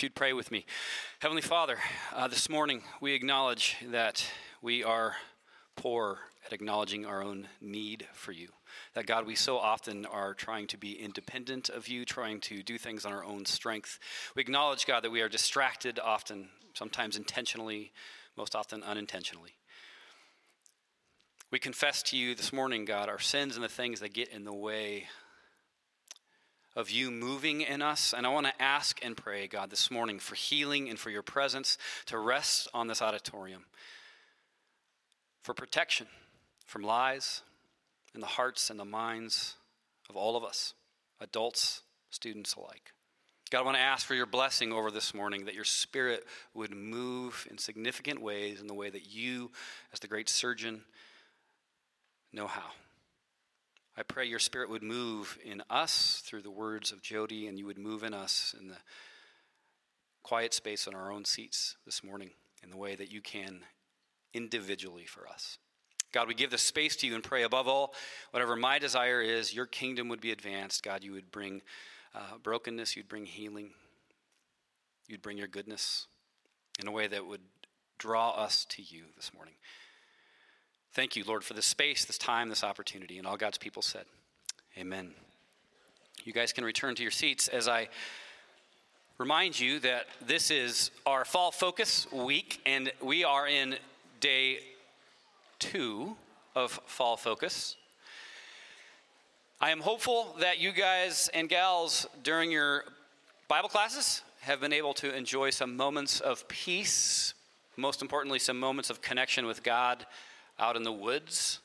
If you'd pray with me. Heavenly Father, uh, this morning we acknowledge that we are poor at acknowledging our own need for you. That God, we so often are trying to be independent of you, trying to do things on our own strength. We acknowledge, God, that we are distracted often, sometimes intentionally, most often unintentionally. We confess to you this morning, God, our sins and the things that get in the way of you moving in us. And I want to ask and pray, God, this morning for healing and for your presence to rest on this auditorium, for protection from lies in the hearts and the minds of all of us, adults, students alike. God, I want to ask for your blessing over this morning, that your spirit would move in significant ways in the way that you, as the great surgeon, know how. I pray your spirit would move in us through the words of Jody, and you would move in us in the quiet space in our own seats this morning in the way that you can individually for us. God, we give the space to you and pray above all, whatever my desire is, your kingdom would be advanced. God, you would bring uh, brokenness, you'd bring healing, you'd bring your goodness in a way that would draw us to you this morning. Thank you, Lord, for this space, this time, this opportunity. And all God's people said, Amen. You guys can return to your seats as I remind you that this is our fall focus week, and we are in day two of fall focus. I am hopeful that you guys and gals during your Bible classes have been able to enjoy some moments of peace, most importantly, some moments of connection with God out in the woods.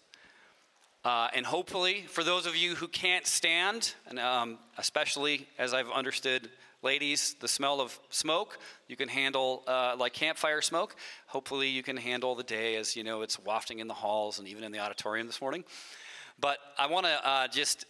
Uh, and hopefully, for those of you who can't stand, and um, especially as I've understood, ladies, the smell of smoke, you can handle uh, like campfire smoke. Hopefully, you can handle the day as you know it's wafting in the halls and even in the auditorium this morning. But I want to uh, just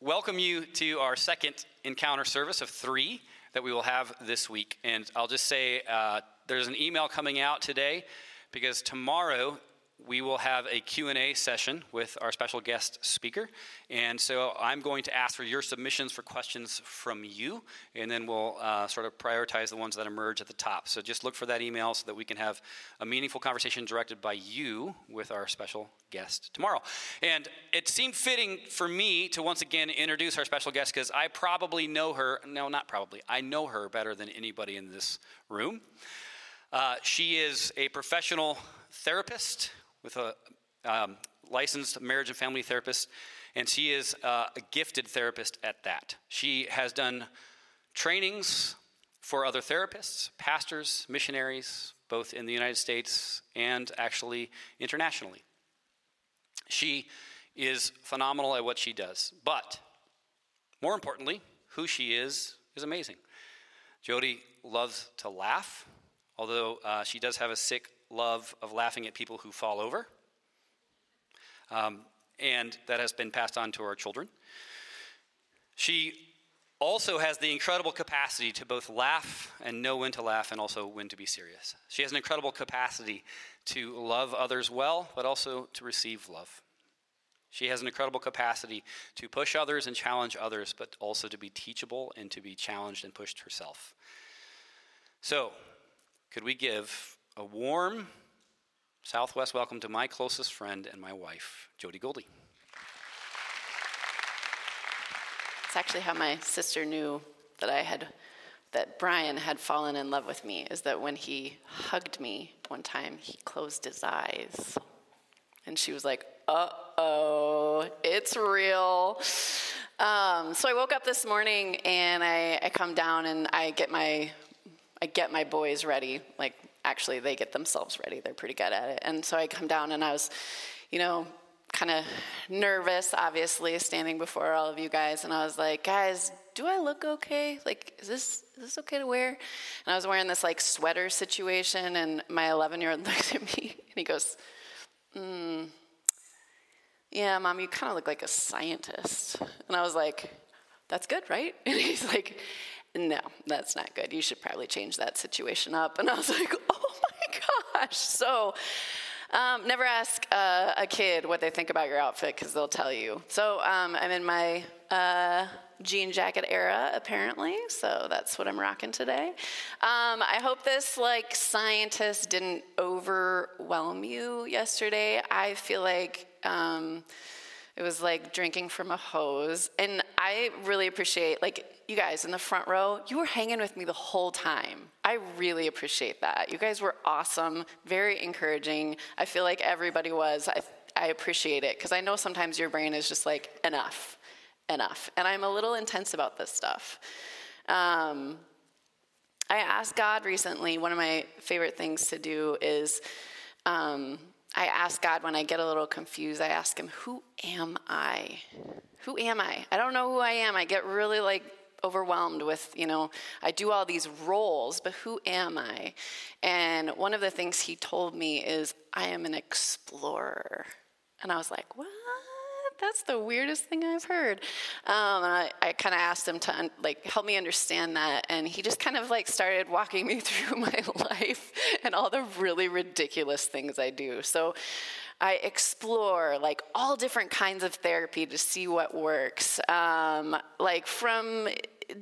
welcome you to our second encounter service of three that we will have this week. And I'll just say uh, there's an email coming out today because tomorrow we will have a q&a session with our special guest speaker. And so i'm going to ask for your submissions for questions from you and then we'll uh, sort of prioritize the ones that emerge at the top. So just look for that email so that we can have a meaningful conversation directed by you with our special guest tomorrow. And it seemed fitting for me to once again introduce our special guest because i probably know her no not probably i know her better than anybody in this room uh, she is a professional therapist with a um, licensed marriage and family therapist, and she is uh, a gifted therapist at that. She has done trainings for other therapists, pastors, missionaries, both in the United States and actually internationally. She is phenomenal at what she does, but more importantly, who she is is amazing. Jody loves to laugh although uh, she does have a sick love of laughing at people who fall over. Um, and that has been passed on to our children. She also has the incredible capacity to both laugh and know when to laugh and also when to be serious. She has an incredible capacity to love others well, but also to receive love. She has an incredible capacity to push others and challenge others, but also to be teachable and to be challenged and pushed herself. So, could we give a warm Southwest welcome to my closest friend and my wife, Jody Goldie? It's actually how my sister knew that I had that Brian had fallen in love with me is that when he hugged me one time, he closed his eyes. And she was like, uh oh, it's real. Um, so I woke up this morning and I, I come down and I get my I get my boys ready. Like, actually, they get themselves ready. They're pretty good at it. And so I come down and I was, you know, kind of nervous, obviously, standing before all of you guys. And I was like, guys, do I look okay? Like, is this is this okay to wear? And I was wearing this like sweater situation, and my 11 year old looks at me and he goes, hmm, yeah, mom, you kind of look like a scientist. And I was like, that's good, right? And he's like, no, that's not good. You should probably change that situation up. And I was like, oh my gosh. So, um, never ask uh, a kid what they think about your outfit because they'll tell you. So, um, I'm in my uh, jean jacket era, apparently. So that's what I'm rocking today. Um, I hope this like scientist didn't overwhelm you yesterday. I feel like. Um, it was like drinking from a hose. And I really appreciate, like, you guys in the front row, you were hanging with me the whole time. I really appreciate that. You guys were awesome, very encouraging. I feel like everybody was. I, I appreciate it because I know sometimes your brain is just like, enough, enough. And I'm a little intense about this stuff. Um, I asked God recently, one of my favorite things to do is um, I ask God when I get a little confused, I ask Him, Who am I? Who am I? I don't know who I am. I get really like overwhelmed with, you know, I do all these roles, but who am I? And one of the things He told me is, I am an explorer. And I was like, what? That's the weirdest thing I've heard. Um, and I, I kind of asked him to like help me understand that, and he just kind of like started walking me through my life and all the really ridiculous things I do. So I explore like all different kinds of therapy to see what works. Um, like from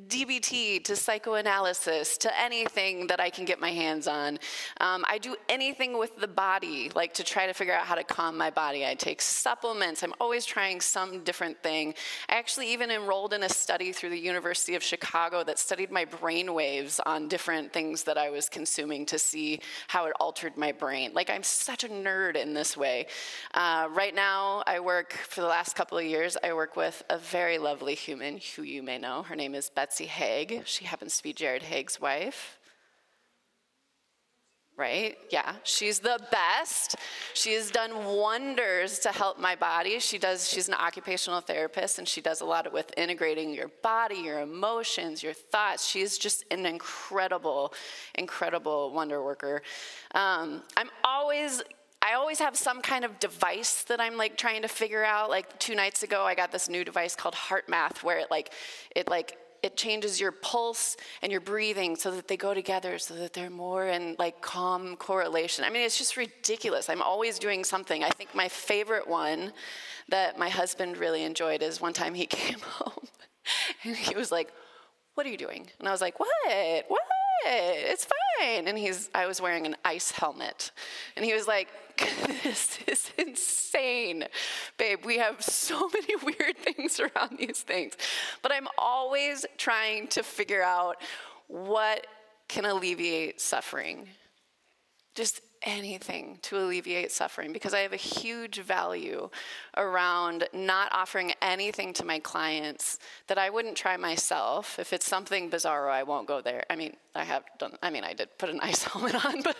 DBT to psychoanalysis to anything that I can get my hands on. Um, I do anything with the body, like to try to figure out how to calm my body. I take supplements. I'm always trying some different thing. I actually even enrolled in a study through the University of Chicago that studied my brain waves on different things that I was consuming to see how it altered my brain. Like I'm such a nerd in this way. Uh, right now, I work for the last couple of years. I work with a very lovely human who you may know. Her name is Betsy Haig. She happens to be Jared Haig's wife. Right? Yeah, she's the best. She has done wonders to help my body. She does she's an occupational therapist and she does a lot with integrating your body, your emotions, your thoughts. She's just an incredible incredible wonder worker. Um, I'm always I always have some kind of device that I'm like trying to figure out. Like two nights ago, I got this new device called HeartMath, where it like it like it changes your pulse and your breathing so that they go together so that they're more in like calm correlation. I mean, it's just ridiculous. I'm always doing something. I think my favorite one that my husband really enjoyed is one time he came home and he was like, What are you doing? And I was like, What? What? It's fine. And he's, I was wearing an ice helmet. And he was like, this is insane. Babe, we have so many weird things around these things. But I'm always trying to figure out what can alleviate suffering. Just anything to alleviate suffering because I have a huge value around not offering anything to my clients that I wouldn't try myself. If it's something bizarro, I won't go there. I mean, I have done, I mean, I did put an ice helmet on, but,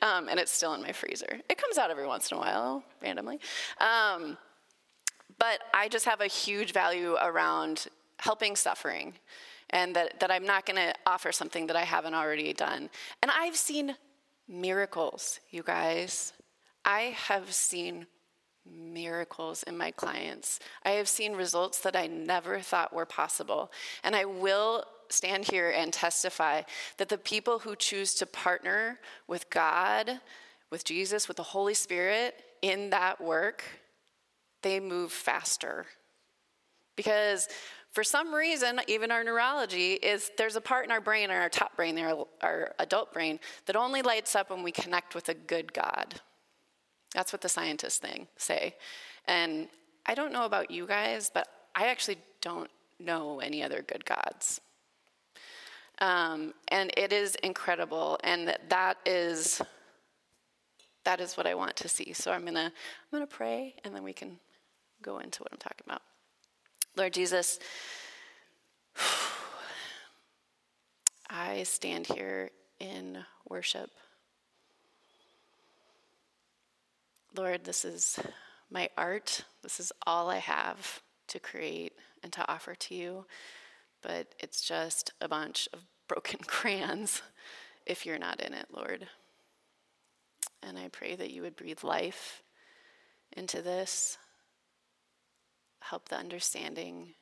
um, and it's still in my freezer. It comes out every once in a while, randomly. Um, but I just have a huge value around helping suffering and that, that I'm not going to offer something that I haven't already done. And I've seen miracles, you guys. I have seen miracles in my clients. I have seen results that I never thought were possible. And I will stand here and testify that the people who choose to partner with God, with Jesus, with the Holy Spirit in that work, they move faster. Because for some reason, even our neurology is there's a part in our brain, in our top brain, our, our adult brain, that only lights up when we connect with a good God. That's what the scientists thing say. And I don't know about you guys, but I actually don't know any other good gods. Um, and it is incredible, and that is that is what I want to see. So I'm gonna I'm gonna pray, and then we can go into what I'm talking about. Lord Jesus, I stand here in worship. Lord, this is my art. This is all I have to create and to offer to you. But it's just a bunch of broken crayons if you're not in it, Lord. And I pray that you would breathe life into this help the understanding,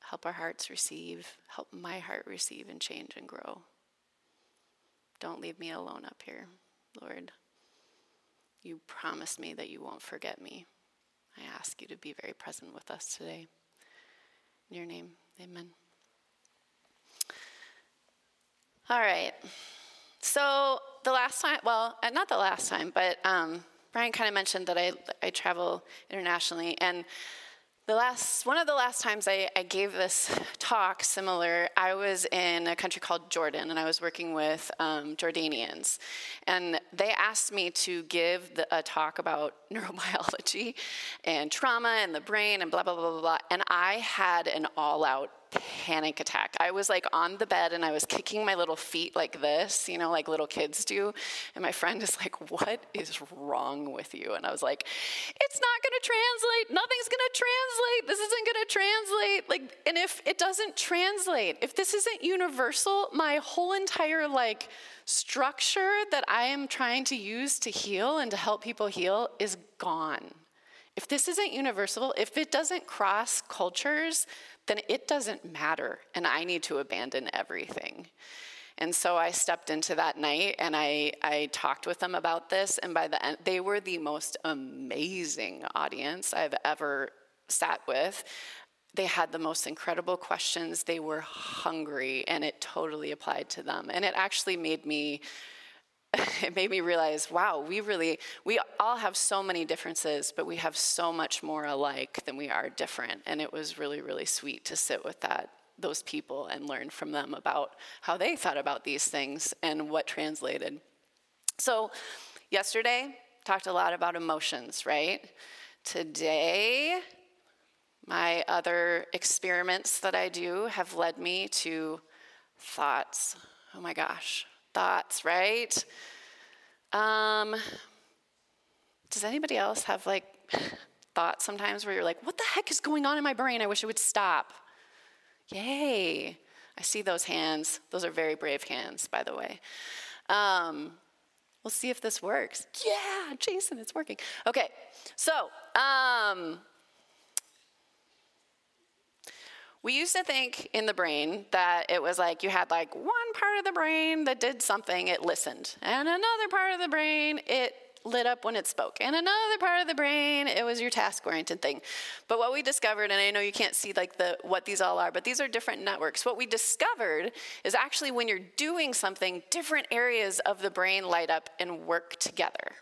help our hearts receive, help my heart receive and change and grow. Don't leave me alone up here, Lord. You promised me that you won't forget me. I ask you to be very present with us today. In your name, amen. All right. So the last time, well, uh, not the last time, but um, Brian kind of mentioned that I, I travel internationally. And the last, one of the last times I, I, gave this talk similar, I was in a country called Jordan, and I was working with um, Jordanians, and they asked me to give the, a talk about neurobiology and trauma and the brain and blah blah blah blah blah, and I had an all-out panic attack. I was like on the bed and I was kicking my little feet like this, you know, like little kids do. And my friend is like, What is wrong with you? And I was like, It's not to translate. Nothing's to translate. This isn't to translate. Like, and if it doesn't translate, if this isn't universal, my whole entire like structure that I am trying to use to heal and to help people heal is gone. If this isn't universal, if it doesn't cross cultures, then it doesn't matter, and I need to abandon everything. And so I stepped into that night and I, I talked with them about this. And by the end, they were the most amazing audience I've ever sat with. They had the most incredible questions. They were hungry, and it totally applied to them. And it actually made me it made me realize wow we really we all have so many differences but we have so much more alike than we are different. And it was really really sweet to sit with that those people and learn from them about how they thought about these things and what translated. So yesterday talked a lot about emotions right? Today my other experiments that i do have led me to thoughts. Oh my gosh thoughts, right? Um, does anybody else have like thoughts sometimes where you're like, what the heck is going on in my brain? I wish it would stop. Yay. I see those hands. Those are very brave hands, by the way. Um, we'll see if this works. Yeah, Jason, it's working. Okay, so um, we used to think in the brain that it was like you had like one part of the brain that did something, it listened, and another part of the brain, it lit up when it spoke. And another part of the brain, it was your task-oriented thing. But what we discovered, and I know you can't see like the what these all are, but these are different networks. What we discovered is actually when you're doing something, different areas of the brain light up and work together.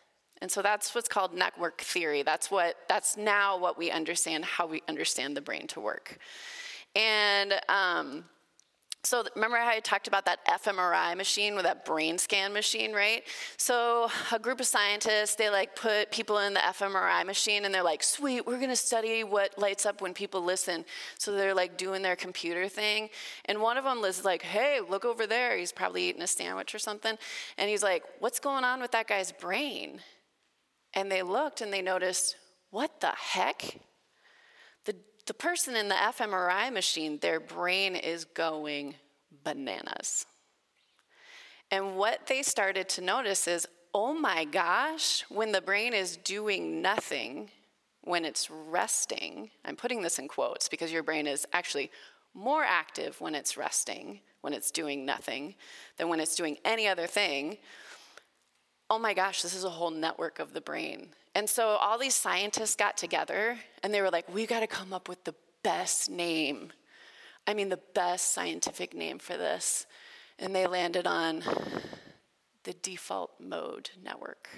And so that's what's called network theory. That's what that's now what we understand how we understand the brain to work. And um, so remember how I talked about that fMRI machine with that brain scan machine, right? So a group of scientists, they like put people in the fMRI machine and they're like, sweet, we're gonna study what lights up when people listen. So they're like doing their computer thing. And one of them is like, hey, look over there. He's probably eating a sandwich or something. And he's like, what's going on with that guy's brain? And they looked and they noticed, what the heck? The person in the fMRI machine, their brain is going bananas. And what they started to notice is oh my gosh, when the brain is doing nothing, when it's resting, I'm putting this in quotes because your brain is actually more active when it's resting, when it's doing nothing, than when it's doing any other thing. Oh my gosh, this is a whole network of the brain. And so all these scientists got together and they were like, we got to come up with the best name. I mean, the best scientific name for this. And they landed on the default mode network.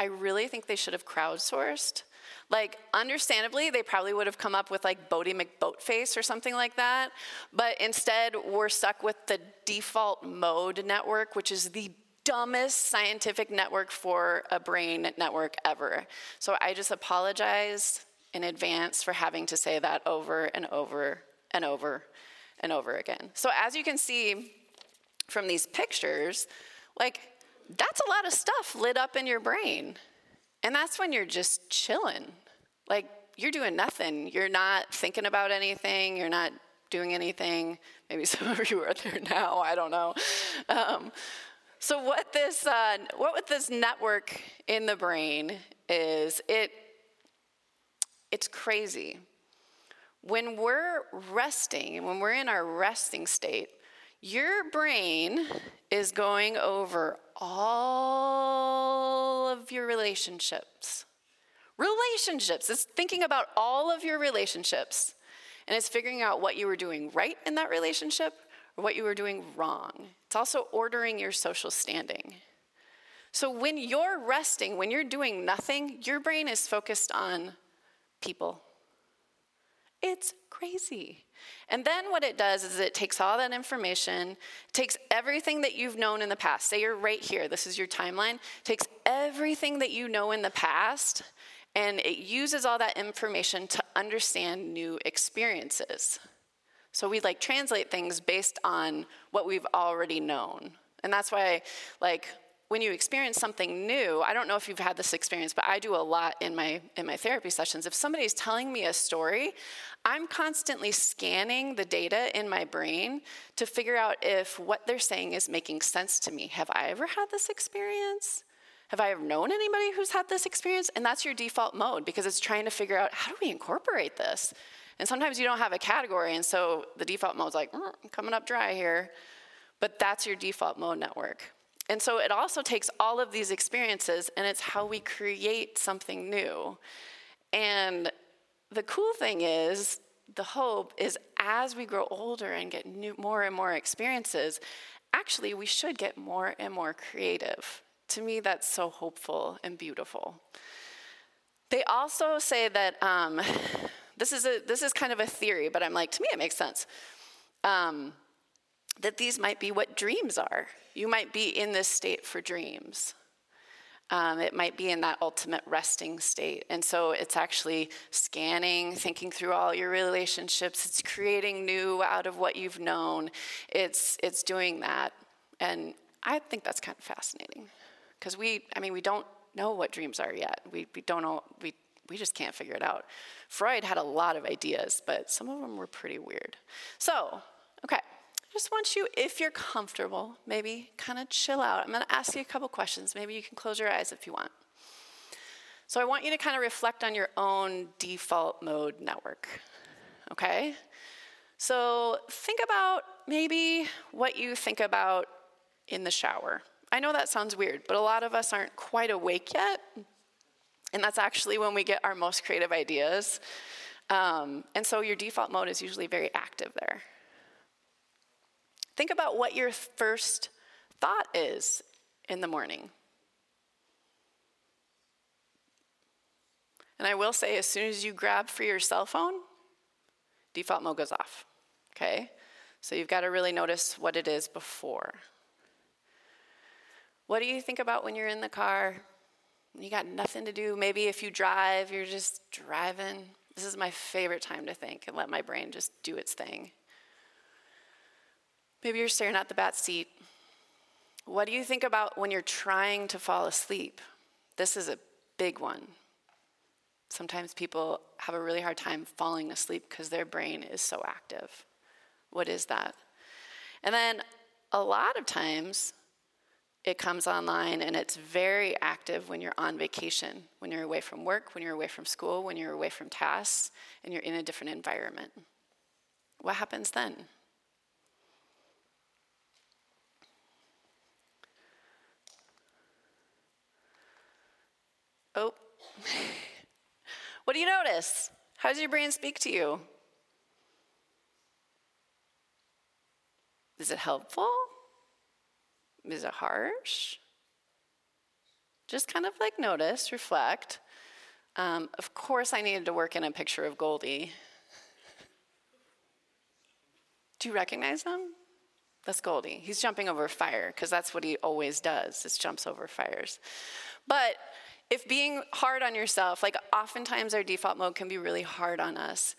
I really think they should have crowdsourced. Like, understandably, they probably would have come up with like Boaty McBoatface or something like that. But instead, we're stuck with the default mode network, which is the dumbest scientific network for a brain network ever. So I just apologize in advance for having to say that over and over and over and over again. So as you can see from these pictures, like that's a lot of stuff lit up in your brain. And that's when you're just chilling. Like you're doing nothing. You're not thinking about anything. You're not doing anything. Maybe some of you are there now. I don't know. Um, so what this uh, what with this network in the brain is it it's crazy. When we're resting, when we're in our resting state, your brain is going over all of your relationships, Relationships. It's thinking about all of your relationships. And it's figuring out what you were doing right in that relationship or what you were doing wrong. It's also ordering your social standing. So when you're resting, when you're doing nothing, your brain is focused on people. It's crazy. And then what it does is it takes all that information, takes everything that you've known in the past. Say you're right here, this is your timeline, takes everything that you know in the past, and it uses all that information to understand new experiences. So we like translate things based on what we've already known. And that's why, like, when you experience something new, I don't know if you've had this experience, but I do a lot in my in my therapy sessions. If somebody's telling me a story, I'm constantly scanning the data in my brain to figure out if what they're saying is making sense to me. Have I ever had this experience? Have I ever known anybody who's had this experience? And that's your default mode because it's trying to figure out how do we incorporate this? And sometimes you don't have a category, and so the default mode's like, mm, coming up dry here. But that's your default mode network. And so it also takes all of these experiences and it's how we create something new. And the cool thing is, the hope is as we grow older and get new, more and more experiences, actually, we should get more and more creative. To me, that's so hopeful and beautiful. They also say that um, this is a this is kind of a theory, but I'm like, to me, it makes sense. Um, that these might be what dreams are. You might be in this state for dreams. Um, it might be in that ultimate resting state. And so it's actually scanning, thinking through all your relationships. It's creating new out of what you've known. It's, it's doing that. And I think that's kind of fascinating because we, I mean, we don't know what dreams are yet. We, we don't know, we, we just can't figure it out. Freud had a lot of ideas, but some of them were pretty weird. So, okay just want you, if you're comfortable, maybe kind of chill out. I'm going to ask you a couple questions. Maybe you can close your eyes if you want. So I want you to kind of reflect on your own default mode network. Okay? So think about maybe what you think about in the shower. I know that sounds weird, but a lot of us aren't quite awake yet. And that's actually when we get our most creative ideas. Um, and so your default mode is usually very active there. Think about what your first thought is in the morning. And I will say, as soon as you grab for your cell phone, default mode goes off. Okay? So you've got to really notice what it is before. What do you think about when you're in the car? You got nothing to do. Maybe if you drive, you're just driving. This is my favorite time to think and let my brain just do its thing. Maybe you're staring at the back seat. What do you think about when you're trying to fall asleep? This is a big one. Sometimes people have a really hard time falling asleep because their brain is so active. What is that? And then a lot of times it comes online and it's very active when you're on vacation, when you're away from work, when you're away from school, when you're away from tasks, and you're in a different environment. What happens then? Oh. what do you notice? How does your brain speak to you? Is it helpful? Is it harsh? Just kind of like notice, reflect. Um, of course, I needed to work in a picture of Goldie. Do you recognize him? That's Goldie. He's jumping over fire because that's what he always does. Is jumps over fires. But if being hard on yourself, like oftentimes our default mode can be really hard on us.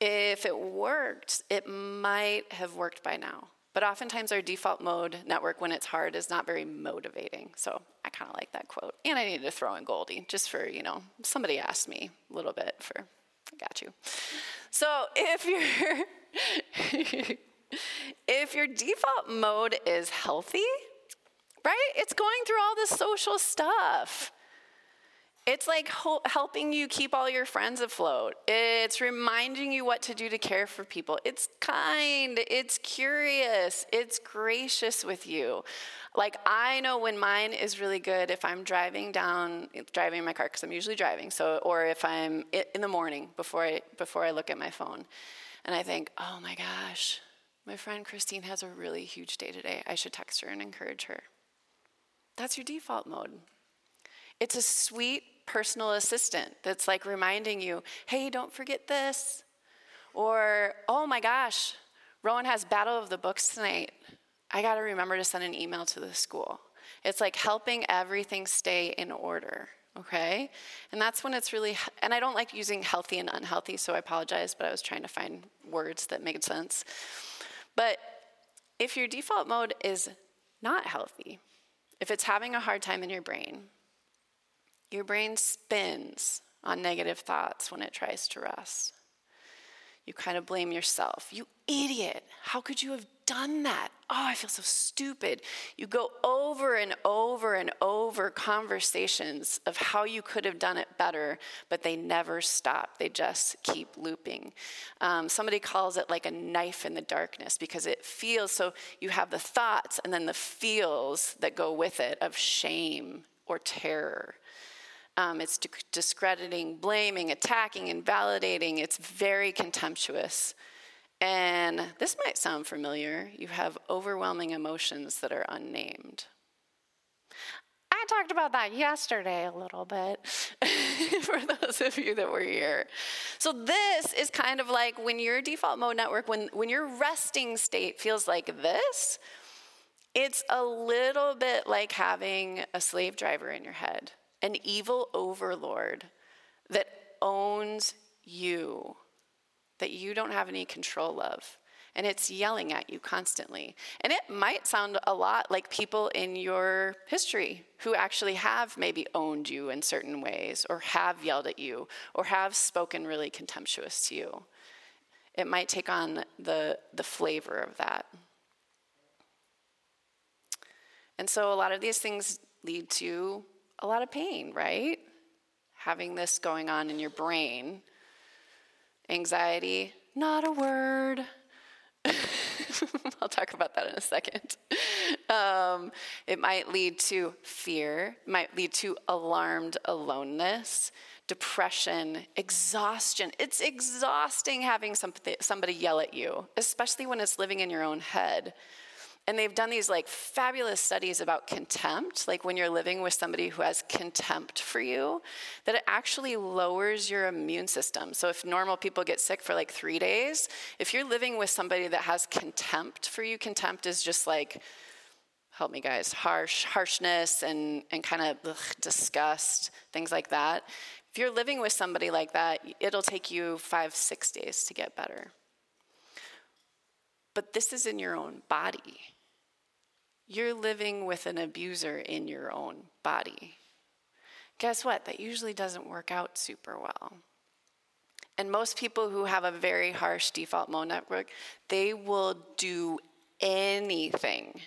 If it worked, it might have worked by now. But oftentimes our default mode network when it's hard is not very motivating. So I kind of like that quote. And I needed to throw in Goldie just for, you know, somebody asked me a little bit for, I got you. So if you're, if your default mode is healthy, right? It's going through all this social stuff It's like ho- helping you keep all your friends afloat. It's reminding you what to do to care for people. It's kind, it's curious, it's gracious with you. Like, I know when mine is really good if I'm driving down, driving in my car, because I'm usually driving, so, or if I'm in the morning before I, before I look at my phone. And I think, oh my gosh, my friend Christine has a really huge day today. I should text her and encourage her. That's your default mode. It's a sweet personal assistant that's like reminding you, hey, don't forget this. Or, oh my gosh, Rowan has Battle of the Books tonight. I got to remember to send an email to the school. It's like helping everything stay in order, okay? And that's when it's really, and I don't like using healthy and unhealthy, so I apologize, but I was trying to find words that made sense. But if your default mode is not healthy, if it's having a hard time in your brain, your brain spins on negative thoughts when it tries to rest. You kind of blame yourself. You idiot. How could you have done that? Oh, I feel so stupid. You go over and over and over conversations of how you could have done it better, but they never stop. They just keep looping. Um, somebody calls it like a knife in the darkness because it feels so you have the thoughts and then the feels that go with it of shame or terror. Um, it's discrediting, blaming, attacking, invalidating. It's very contemptuous. And this might sound familiar. You have overwhelming emotions that are unnamed. I talked about that yesterday a little bit for those of you that were here. So, this is kind of like when your default mode network, when, when your resting state feels like this, it's a little bit like having a slave driver in your head an evil overlord that owns you, that you don't have any control of. And it's yelling at you constantly. And it might sound a lot like people in your history who actually have maybe owned you in certain ways, or have yelled at you, or have spoken really contemptuous to you. It might take on the, the flavor of that. And so a lot of these things lead to a lot of pain, right? Having this going on in your brain. Anxiety, not a word. I'll talk about that in a second. Um, it might lead to fear, might lead to alarmed aloneness, depression, exhaustion. It's exhausting having somebody, somebody yell at you, especially when it's living in your own head. And they've done these like fabulous studies about contempt, like when you're living with somebody who has contempt for you, that it actually lowers your immune system. So if normal people get sick for like three days, if you're living with somebody that has contempt for you, contempt is just like, help me guys, harsh, harshness and, and kind of ugh, disgust, things like that. If you're living with somebody like that, it'll take you five, six days to get better. But this is in your own body. You're living with an abuser in your own body. Guess what? That usually doesn't work out super well. And most people who have a very harsh default mode network, they will do anything,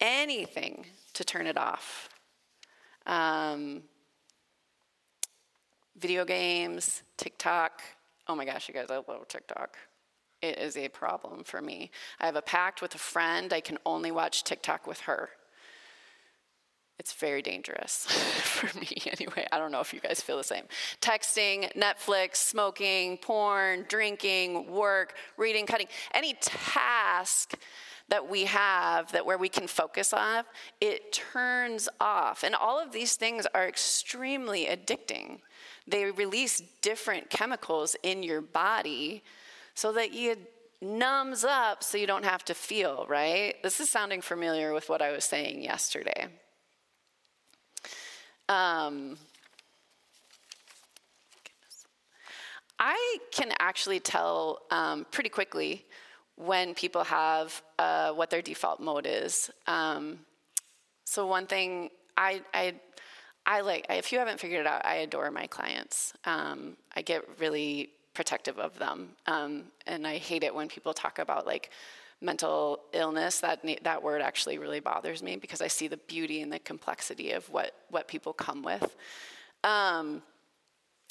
anything to turn it off. Um, video games, TikTok. Oh my gosh, you guys, I love TikTok it is a problem for me. I have a pact with a friend, I can only watch TikTok with her. It's very dangerous for me anyway. I don't know if you guys feel the same. Texting, Netflix, smoking, porn, drinking, work, reading, cutting, any task that we have that where we can focus on, it turns off. And all of these things are extremely addicting. They release different chemicals in your body so that you numbs up so you don't have to feel, right? This is sounding familiar with what I was saying yesterday. Um, I can actually tell um, pretty quickly when people have uh, what their default mode is. Um, so one thing I, I, I like, if you haven't figured it out, I adore my clients. Um, I get really protective of them. Um, and I hate it when people talk about like mental illness. That that word actually really bothers me because I see the beauty and the complexity of what what people come with. Um,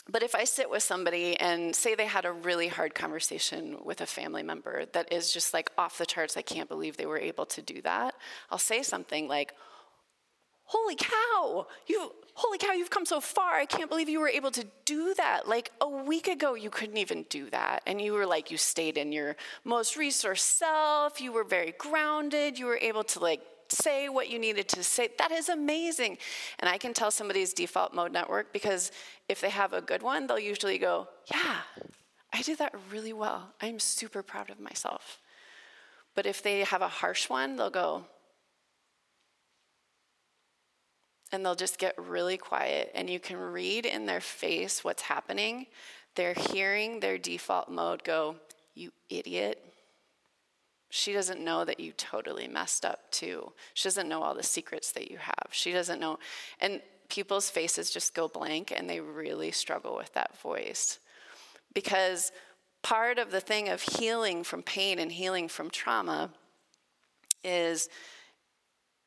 but if I sit with somebody and say they had a really hard conversation with a family member that is just like off the charts, I can't believe they were able to do that, I'll say something like, Holy cow, you holy cow, you've come so far. I can't believe you were able to do that. Like a week ago, you couldn't even do that. And you were like, you stayed in your most resource self. You were very grounded. You were able to like say what you needed to say. That is amazing. And I can tell somebody's default mode network because if they have a good one, they'll usually go, Yeah, I did that really well. I'm super proud of myself. But if they have a harsh one, they'll go, and they'll just get really quiet, and you can read in their face what's happening. They're hearing their default mode go, You idiot. She doesn't know that you totally messed up too. She doesn't know all the secrets that you have. She doesn't know. And people's faces just go blank and they really struggle with that voice. Because part of the thing of healing from pain and healing from trauma is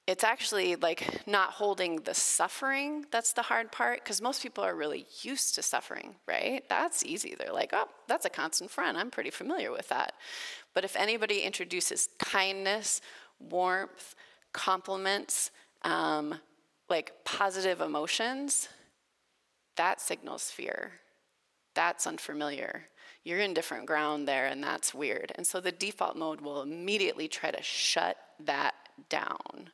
it's actually like not holding the suffering that's the hard part because most people are really used to suffering right? That's easy. They're like oh that's a constant friend. I'm pretty familiar with that. But if anybody introduces kindness warmth compliments um, like positive emotions that signals fear. That's unfamiliar. You're in different ground there and that's weird. And so the default mode will immediately try to shut that down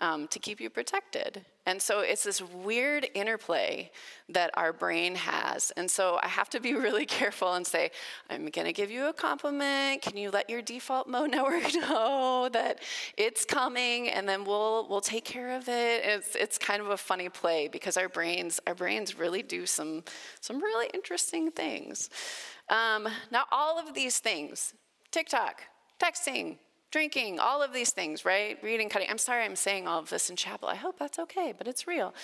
um, to keep you protected. And so it's this weird interplay that our brain has. And so I have to be really careful and say, I'm going to give you a compliment. Can you let your default mode network know that it's coming and then we'll we'll take care of it. It's it's kind of a funny play because our brains our brains really do some some really interesting things. Um, now all of these things, TikTok, texting, drinking, all of these things, right? Reading, cutting. I'm sorry I'm saying all of this in chapel. I hope that's okay, but it's real.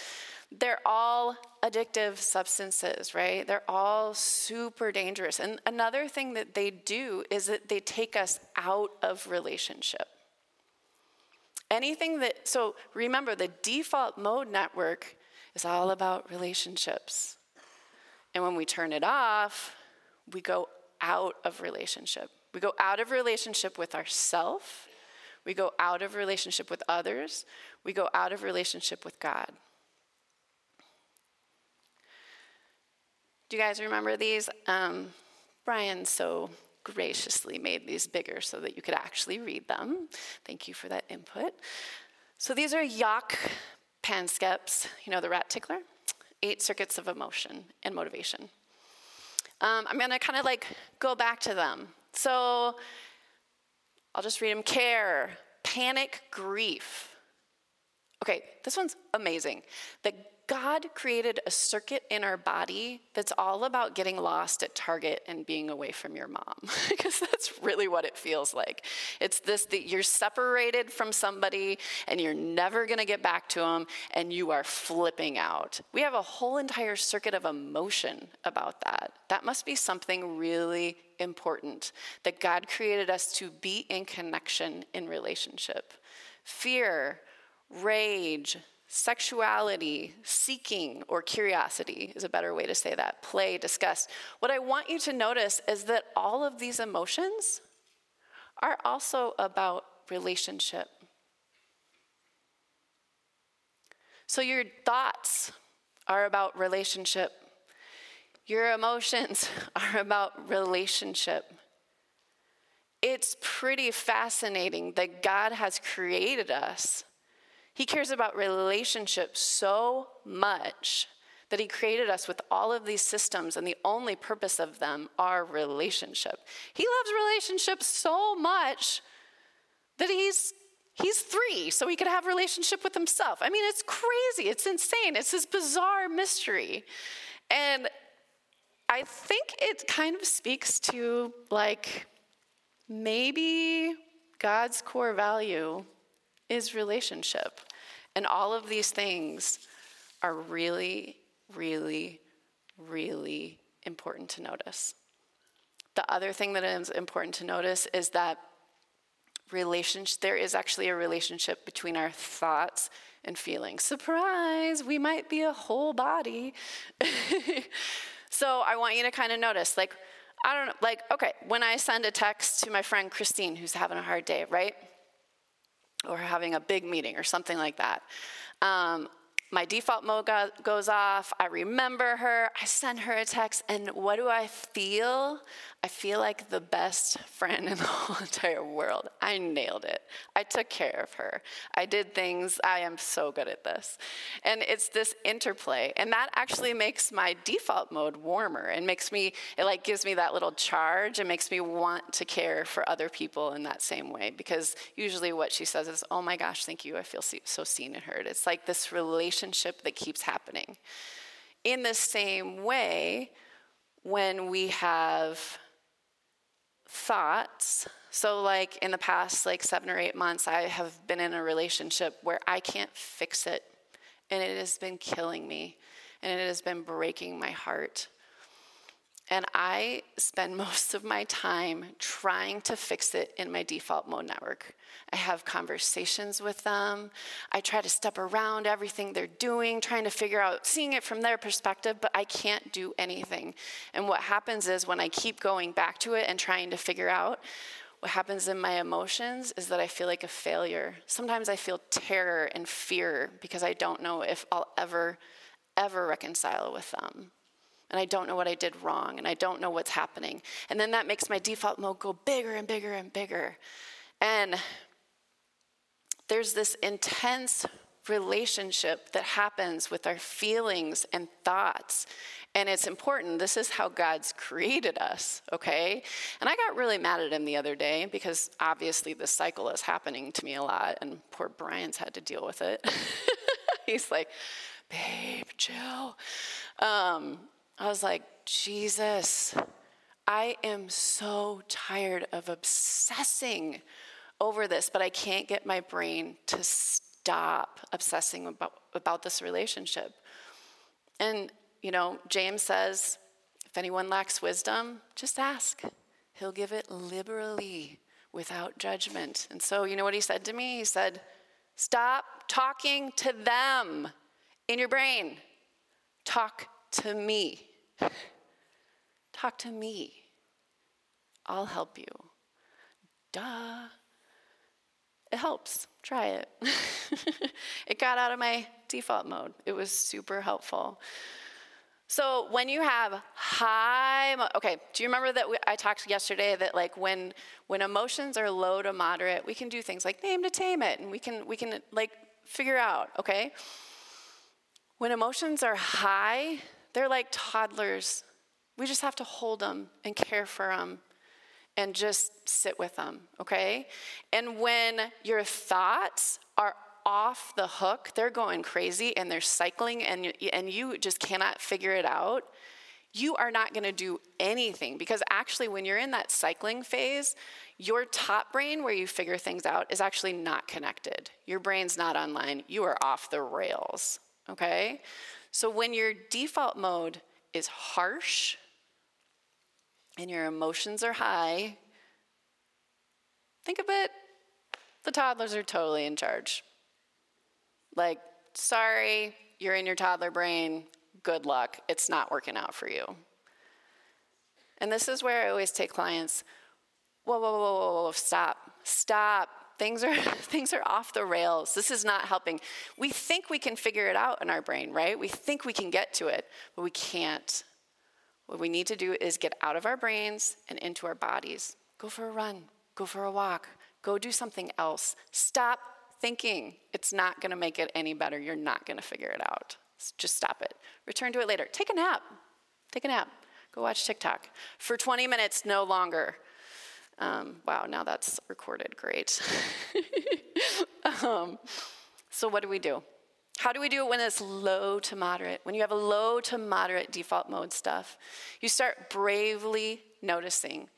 They're all addictive substances, right? They're all super dangerous. And another thing that they do is that they take us out of relationship. Anything that, so remember, the default mode network is all about relationships. And when we turn it off, we go out of relationship. We go out of relationship with ourself. We go out of relationship with others. We go out of relationship with God. Do you guys remember these? Um, Brian so graciously made these bigger so that you could actually read them. Thank you for that input. So these are Jaak Panksepp's, you know, the rat tickler, eight circuits of emotion and motivation. Um, I'm going to kind of like go back to them so I'll just read them care, panic, grief. Okay, this one's amazing. The God created a circuit in our body that's all about getting lost at Target and being away from your mom, because that's really what it feels like. It's this that you're separated from somebody and you're never going to get back to them and you are flipping out. We have a whole entire circuit of emotion about that. That must be something really important that God created us to be in connection in relationship. Fear, rage, Sexuality, seeking, or curiosity is a better way to say that. Play, disgust. What I want you to notice is that all of these emotions are also about relationship. So your thoughts are about relationship. Your emotions are about relationship. It's pretty fascinating that God has created us he cares about relationships so much that he created us with all of these systems, and the only purpose of them are relationship. He loves relationships so much that he's he's three, so he could have relationship with himself. I mean, it's crazy, it's insane, it's this bizarre mystery. And I think it kind of speaks to like maybe God's core value is relationship. And all of these things are really, really, really important to notice. the other thing that is important to notice is that relationship there is actually a relationship between our thoughts and feelings. Surprise, we might be a whole body. so I want you to kind of notice like I don't know like okay, when I send a text to my friend Christine who's having a hard day, right? Or having a big meeting or something like that. Um, my default mode go- goes off. I remember her. I send her a text. And what do I feel? I feel like the best friend in the whole entire world. I nailed it. I took care of her. I did things. I am so good at this. And it's this interplay. And that actually makes my default mode warmer and makes me, it like gives me that little charge and makes me want to care for other people in that same way. Because usually what she says is, oh my gosh, thank you. I feel so seen and heard. It's like this relationship that keeps happening. In the same way, when we have thoughts. So, like in the past, like seven or eight months, I have been in a relationship where I can't fix it, and it has been killing me, and it has been breaking my heart. And I spend most of my time trying to fix it in my default mode network. I have conversations with them. I try to step around everything they're doing, trying to figure out, seeing it from their perspective, but I can't do anything. And what happens is when I keep going back to it and trying to figure out, what happens in my emotions is that I feel like a failure. Sometimes I feel terror and fear because I don't know if I'll ever, ever reconcile with them and I don't know what I did wrong, and I don't know what's happening. And then that makes my default mode go bigger and bigger and bigger. And there's this intense relationship that happens with our feelings and thoughts. And it's important. This is how God's created us, okay? And I got really mad at him the other day because obviously this cycle is happening to me a lot, and poor Brian's had to deal with it. He's like, babe, chill. Um, I was like, Jesus, I am so tired of obsessing over this, but I can't get my brain to stop obsessing about, about this relationship. And, you know, James says, if anyone lacks wisdom, just ask. He'll give it liberally without judgment. And so, you know what he said to me? He said, Stop talking to them in your brain. Talk to me. Talk to me. I'll help you. Duh. It helps. Try it. it got out of my default mode. It was super helpful. So when you have high, okay, do you remember that we, I talked yesterday that like when when emotions are low to moderate, we can do things like name to tame it, and we can we can like figure out, okay. When emotions are high, they're like toddlers. We just have to hold them and care for them and just sit with them, okay? And when your thoughts are off the hook, they're going crazy and they're cycling and, and you just cannot figure it out, you are not going to do anything because actually, when you're in that cycling phase, your top brain, where you figure things out, is actually not connected. Your brain's not online. You are off the rails, okay? So when your default mode is harsh and your emotions are high, think of it the toddlers are totally in charge. Like, sorry, you're in your toddler brain. Good luck. It's not working out for you. And this is where I always take clients whoa, whoa, whoa, whoa, whoa, stop, stop things are things are off the rails this is not helping we think we can figure it out in our brain right we think we can get to it but we can't what we need to do is get out of our brains and into our bodies. Go for a run. Go for a walk. Go do something else. Stop thinking it's not going to make it any better. You're not going to figure it out. Just stop it. Return to it later. Take a nap. Take a nap. Go watch tiktok. For 20 minutes no longer. Um, wow, now that's recorded. Great. um, so, what do we do? How do we do it when it's low to moderate? When you have a low to moderate default mode stuff, you start bravely noticing.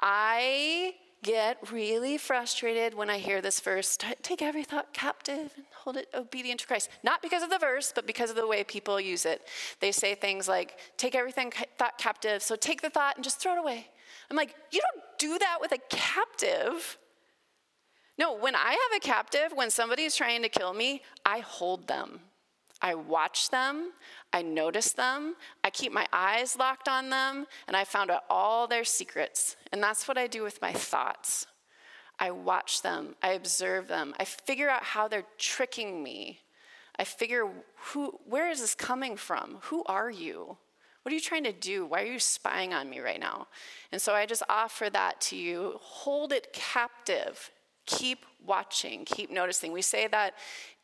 I get really frustrated when I hear this verse take every thought captive and hold it obedient to Christ. Not because of the verse, but because of the way people use it. They say things like, take everything thought captive, so take the thought and just throw it away. I'm like, you don't do that with a captive. No, when I have a captive, when somebody's trying to kill me, I hold them. I watch them, I notice them, I keep my eyes locked on them, and I found out all their secrets. And that's what I do with my thoughts. I watch them, I observe them, I figure out how they're tricking me. I figure who where is this coming from? Who are you? What are you trying to do? Why are you spying on me right now? And so I just offer that to you. Hold it captive. Keep watching, keep noticing. We say that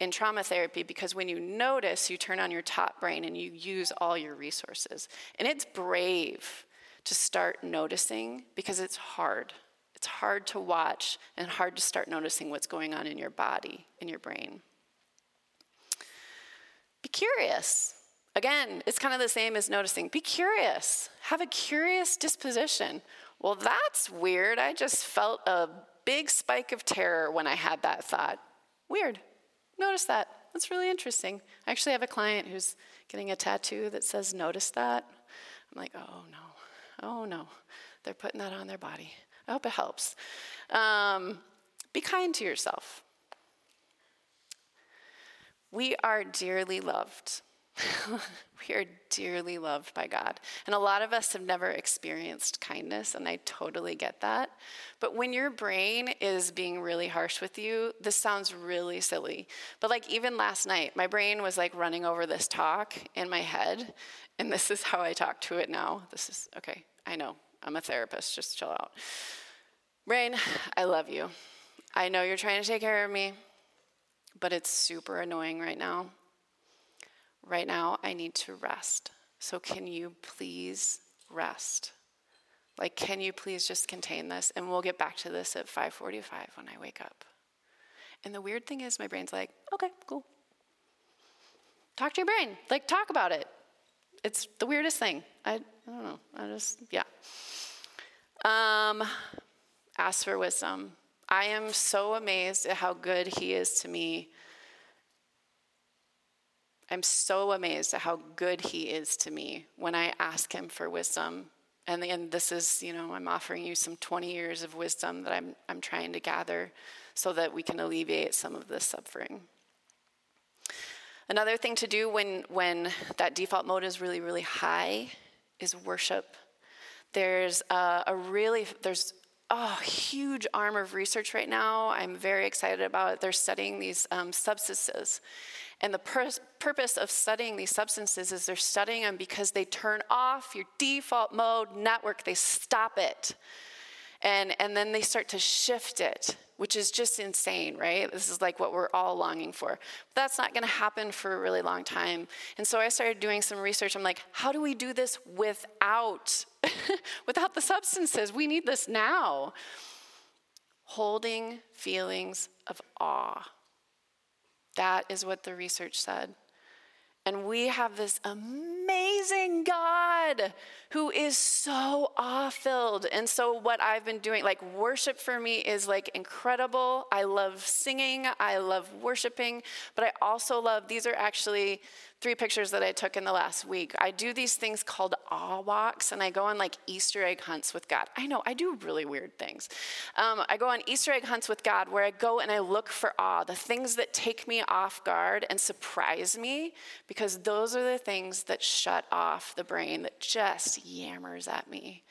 in trauma therapy because when you notice, you turn on your top brain and you use all your resources. And it's brave to start noticing because it's hard. It's hard to watch and hard to start noticing what's going on in your body, in your brain. Be curious. Again, it's kind of the same as noticing. Be curious. Have a curious disposition. Well, that's weird. I just felt a big spike of terror when I had that thought. Weird. Notice that. That's really interesting. I actually have a client who's getting a tattoo that says, Notice that. I'm like, Oh no. Oh no. They're putting that on their body. I hope it helps. Um, be kind to yourself. We are dearly loved. we are dearly loved by God. And a lot of us have never experienced kindness, and I totally get that. But when your brain is being really harsh with you, this sounds really silly. But like even last night, my brain was like running over this talk in my head, and this is how I talk to it now. This is okay, I know, I'm a therapist, just chill out. Brain, I love you. I know you're trying to take care of me, but it's super annoying right now right now I need to rest. So can you please rest? Like can you please just contain this and we'll get back to this at 5:45 when I wake up. And the weird thing is my brain's like, "Okay, cool." Talk to your brain. Like talk about it. It's the weirdest thing. I, I don't know. I just yeah. Um ask for wisdom. I am so amazed at how good he is to me I'm so amazed at how good he is to me when I ask him for wisdom. And, and this is, you know, I'm offering you some 20 years of wisdom that I'm, I'm trying to gather so that we can alleviate some of this suffering. Another thing to do when, when that default mode is really, really high is worship. There's a, a really, there's a huge arm of research right now. I'm very excited about it. They're studying these um, substances. And the pur- purpose of studying these substances is they're studying them because they turn off your default mode network, they stop it. And, and then they start to shift it, which is just insane, right? This is like what we're all longing for. But that's not gonna happen for a really long time. And so I started doing some research. I'm like, how do we do this without, without the substances? We need this now. Holding feelings of awe that is what the research said. And we have this amazing God who is so awe filled. And so, what I've been doing, like worship for me is like incredible. I love singing, I love worshiping, but I also love, these are actually three pictures that I took in the last week. I do these things called awe walks, and I go on like Easter egg hunts with God. I know, I do really weird things. Um, I go on Easter egg hunts with God where I go and I look for awe, the things that take me off guard and surprise me, because those are the things that shut off the brain that just yammers at me.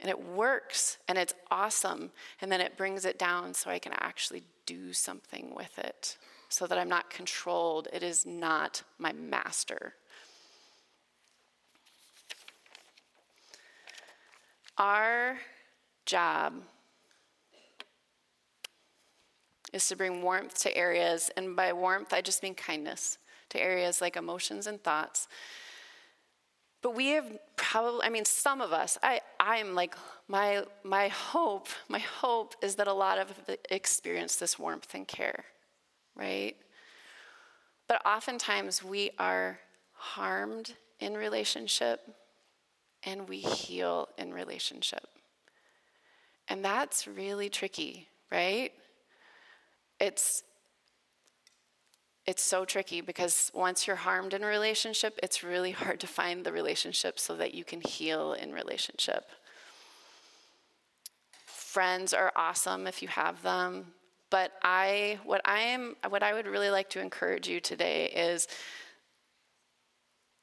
And it works and it's awesome. And then it brings it down so I can actually do something with it so that I'm not controlled. It is not my master. Our job is to bring warmth to areas, and by warmth, I just mean kindness, to areas like emotions and thoughts. But we have probably, I mean, some of us, I, I'm like, my, my hope, my hope is that a lot of experience this warmth and care right? But oftentimes we are harmed in relationship and we heal in relationship. And that's really tricky, right? It's it's so tricky because once you're harmed in a relationship, it's really hard to find the relationship so that you can heal in relationship. friends are awesome if you have them. But I, what I am, what I would really like to encourage you today is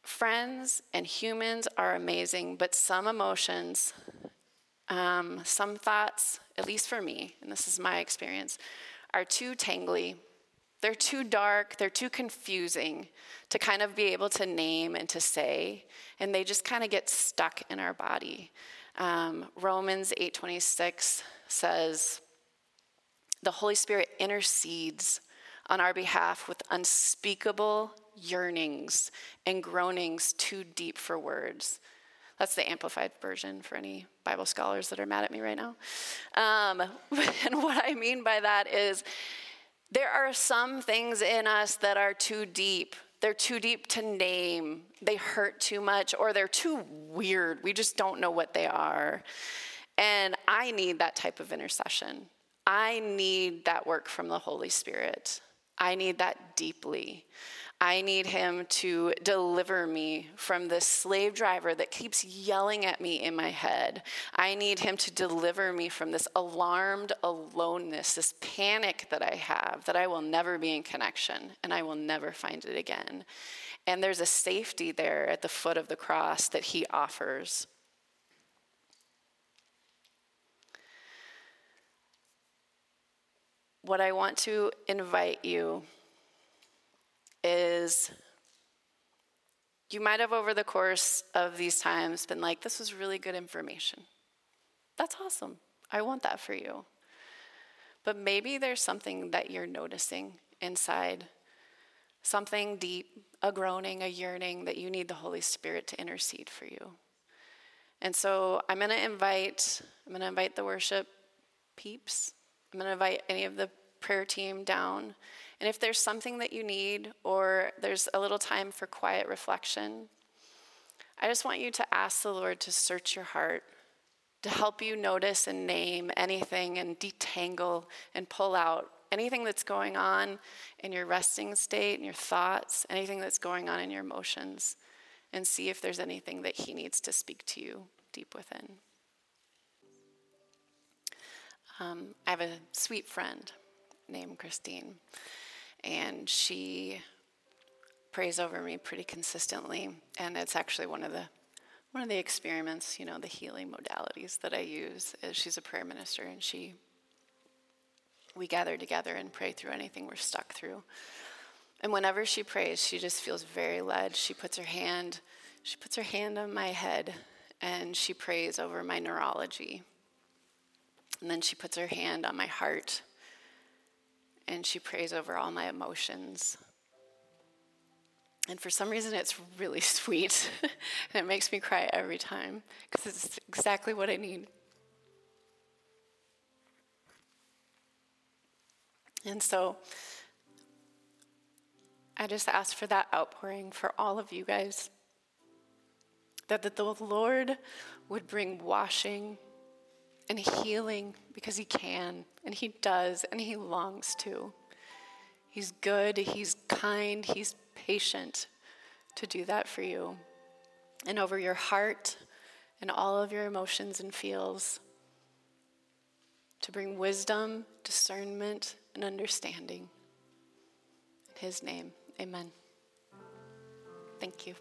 friends and humans are amazing, but some emotions, um, some thoughts, at least for me, and this is my experience, are too tangly. They're too dark, they're too confusing to kind of be able to name and to say, and they just kind of get stuck in our body. Um, Romans 8:26 says, "The Holy Spirit intercedes on our behalf with unspeakable yearnings and groanings too deep for words." That's the amplified version for any Bible scholars that are mad at me right now. Um, and what I mean by that is there are some things in us that are too deep. They're too deep to name. They hurt too much, or they're too weird. We just don't know what they are. And I need that type of intercession. I need that work from the Holy Spirit. I need that deeply. I need him to deliver me from this slave driver that keeps yelling at me in my head. I need him to deliver me from this alarmed aloneness, this panic that I have that I will never be in connection and I will never find it again. And there's a safety there at the foot of the cross that he offers. What I want to invite you is you might have over the course of these times been like, this was really good information. That's awesome. I want that for you. But maybe there's something that you're noticing inside, something deep, a groaning, a yearning that you need the Holy Spirit to intercede for you. And so I'm going to invite I'm going to invite the worship peeps. I'm going to invite any of the prayer team down and if there's something that you need, or there's a little time for quiet reflection, I just want you to ask the Lord to search your heart, to help you notice and name anything and detangle and pull out anything that's going on in your resting state and your thoughts, anything that's going on in your emotions, and see if there's anything that He needs to speak to you deep within. Um, I have a sweet friend named Christine and she prays over me pretty consistently. And it's actually one of the one of the experiments, you know, the healing modalities that I use. Is she's a prayer minister, and she we gather together and pray through anything we're stuck through. And whenever she prays, she just feels very led. She puts her hand, she puts her hand on my head, and she prays over my neurology. And then she puts her hand on my heart and she prays over all my emotions. And for some reason, it's really sweet, and it makes me cry every time because it's exactly what I need. And so I just ask for that outpouring for all of you guys. That, that the Lord would bring washing and healing because He can, and He does, and He longs to. He's good, He's kind, He's patient to do that for you. And over your heart and all of your emotions and feels, to bring wisdom, discernment, and understanding. In His name, amen. Thank you.